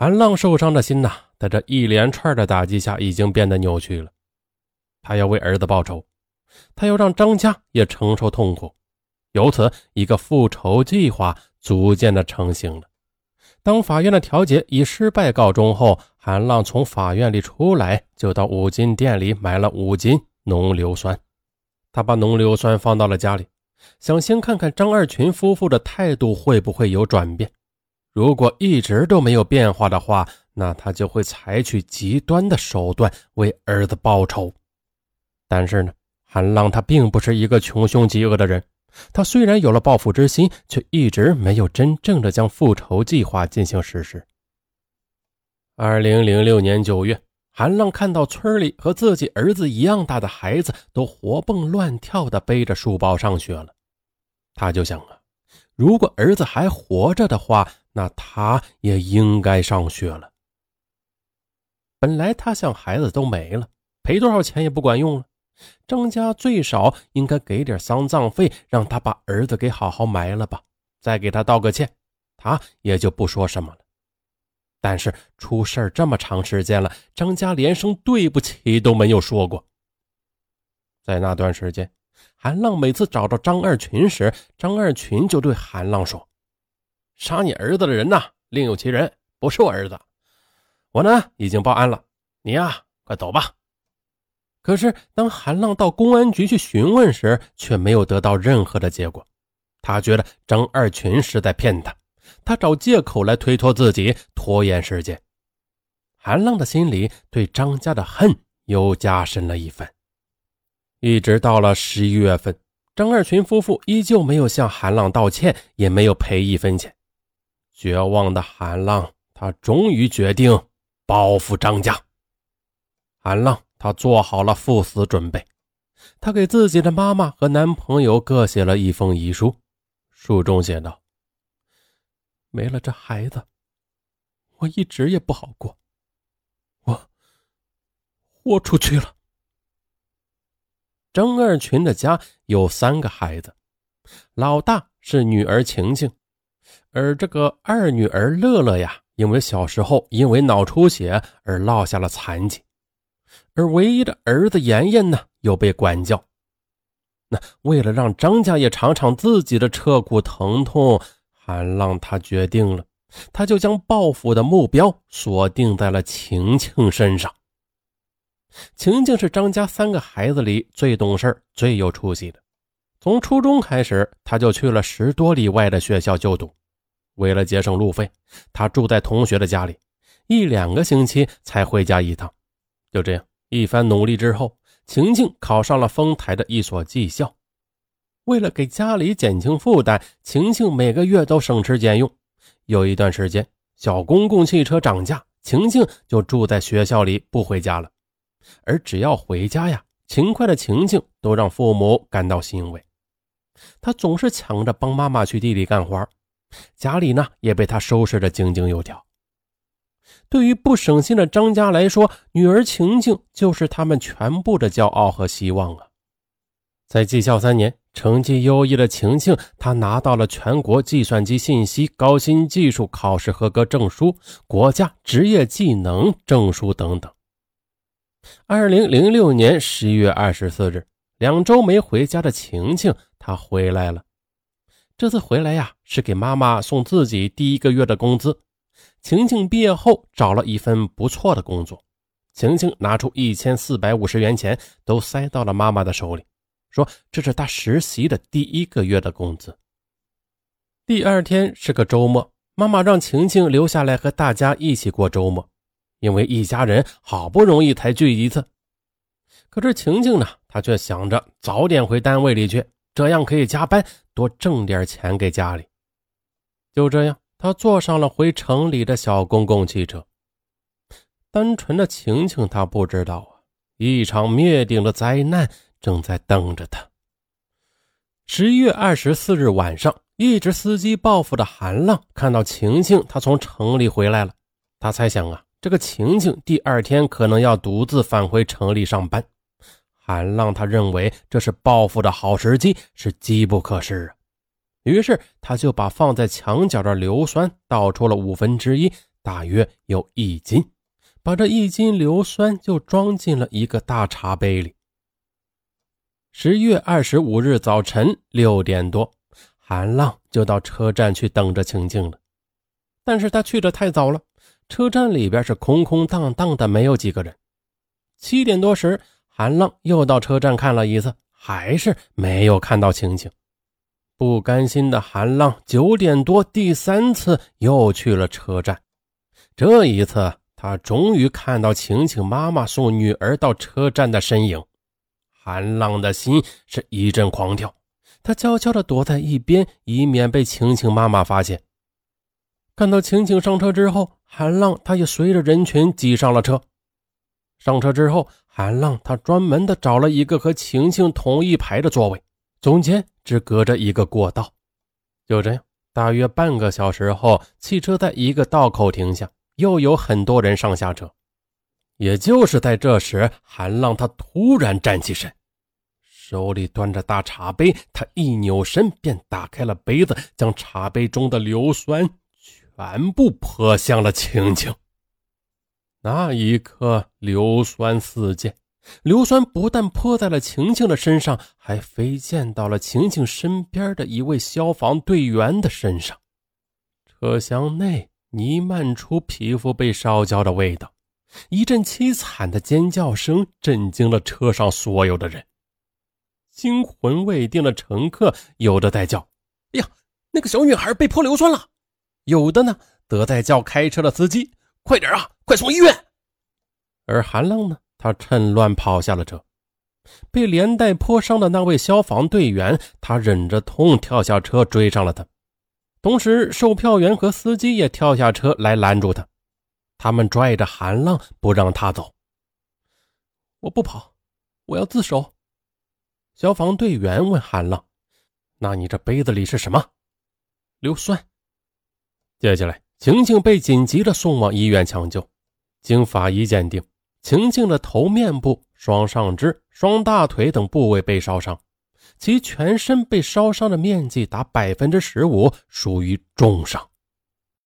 韩浪受伤的心呐，在这一连串的打击下，已经变得扭曲了。他要为儿子报仇，他要让张家也承受痛苦，由此，一个复仇计划逐渐的成型了。当法院的调解以失败告终后，韩浪从法院里出来，就到五金店里买了五斤浓硫酸。他把浓硫酸放到了家里，想先看看张二群夫妇的态度会不会有转变。如果一直都没有变化的话，那他就会采取极端的手段为儿子报仇。但是呢，韩浪他并不是一个穷凶极恶的人，他虽然有了报复之心，却一直没有真正的将复仇计划进行实施。二零零六年九月，韩浪看到村里和自己儿子一样大的孩子都活蹦乱跳的背着书包上学了，他就想啊，如果儿子还活着的话。那他也应该上学了。本来他想孩子都没了，赔多少钱也不管用了。张家最少应该给点丧葬费，让他把儿子给好好埋了吧，再给他道个歉，他也就不说什么了。但是出事这么长时间了，张家连声对不起都没有说过。在那段时间，韩浪每次找到张二群时，张二群就对韩浪说。杀你儿子的人呐，另有其人，不是我儿子。我呢已经报案了，你呀快走吧。可是当韩浪到公安局去询问时，却没有得到任何的结果。他觉得张二群是在骗他，他找借口来推脱自己，拖延时间。韩浪的心里对张家的恨又加深了一分。一直到了十一月份，张二群夫妇依旧没有向韩浪道歉，也没有赔一分钱。绝望的韩浪，他终于决定报复张家。韩浪，他做好了赴死准备。他给自己的妈妈和男朋友各写了一封遗书，书中写道：“没了这孩子，我一直也不好过。我豁出去了。”张二群的家有三个孩子，老大是女儿晴晴。而这个二女儿乐乐呀，因为小时候因为脑出血而落下了残疾，而唯一的儿子妍妍呢，又被管教。那为了让张家也尝尝自己的彻骨疼痛，韩浪他决定了，他就将报复的目标锁定在了晴晴身上。晴晴是张家三个孩子里最懂事、最有出息的。从初中开始，他就去了十多里外的学校就读。为了节省路费，他住在同学的家里，一两个星期才回家一趟。就这样，一番努力之后，晴晴考上了丰台的一所技校。为了给家里减轻负担，晴晴每个月都省吃俭用。有一段时间，小公共汽车涨价，晴晴就住在学校里，不回家了。而只要回家呀，勤快的晴晴都让父母感到欣慰。他总是抢着帮妈妈去地里干活。家里呢也被他收拾的井井有条。对于不省心的张家来说，女儿晴晴就是他们全部的骄傲和希望啊！在技校三年，成绩优异的晴晴，她拿到了全国计算机信息高新技术考试合格证书、国家职业技能证书等等。二零零六年十一月二十四日，两周没回家的晴晴，她回来了。这次回来呀，是给妈妈送自己第一个月的工资。晴晴毕业后找了一份不错的工作，晴晴拿出一千四百五十元钱，都塞到了妈妈的手里，说这是她实习的第一个月的工资。第二天是个周末，妈妈让晴晴留下来和大家一起过周末，因为一家人好不容易才聚一次。可是晴晴呢，她却想着早点回单位里去。这样可以加班，多挣点钱给家里。就这样，他坐上了回城里的小公共汽车。单纯的晴晴，他不知道啊，一场灭顶的灾难正在等着他。十一月二十四日晚上，一直伺机报复的韩浪看到晴晴，他从城里回来了。他猜想啊，这个晴晴第二天可能要独自返回城里上班。韩浪他认为这是报复的好时机，是机不可失啊。于是他就把放在墙角的硫酸倒出了五分之一，大约有一斤，把这一斤硫酸就装进了一个大茶杯里。十月二十五日早晨六点多，韩浪就到车站去等着晴晴了，但是他去的太早了，车站里边是空空荡荡的，没有几个人。七点多时，韩浪又到车站看了一次，还是没有看到晴晴。不甘心的韩浪九点多第三次又去了车站，这一次他终于看到晴晴妈妈送女儿到车站的身影，韩浪的心是一阵狂跳，他悄悄地躲在一边，以免被晴晴妈妈发现。看到晴晴上车之后，韩浪他也随着人群挤上了车。上车之后，韩浪他专门的找了一个和晴晴同一排的座位，中间。只隔着一个过道，就这样，大约半个小时后，汽车在一个道口停下，又有很多人上下车。也就是在这时，韩浪他突然站起身，手里端着大茶杯，他一扭身便打开了杯子，将茶杯中的硫酸全部泼向了晴晴。那一刻，硫酸四溅。硫酸不但泼在了晴晴的身上，还飞溅到了晴晴身边的一位消防队员的身上。车厢内弥漫出皮肤被烧焦的味道，一阵凄惨的尖叫声震惊了车上所有的人。惊魂未定的乘客有的在叫：“哎呀，那个小女孩被泼硫酸了！”有的呢，则在叫开车的司机：“快点啊，快送医院！”而韩浪呢？他趁乱跑下了车，被连带泼伤的那位消防队员，他忍着痛跳下车追上了他。同时，售票员和司机也跳下车来拦住他，他们拽着韩浪不让他走。我不跑，我要自首。消防队员问韩浪：“那你这杯子里是什么？”硫酸。接下来，晴晴被紧急的送往医院抢救，经法医鉴定。晴晴的头面部、双上肢、双大腿等部位被烧伤，其全身被烧伤的面积达百分之十五，属于重伤。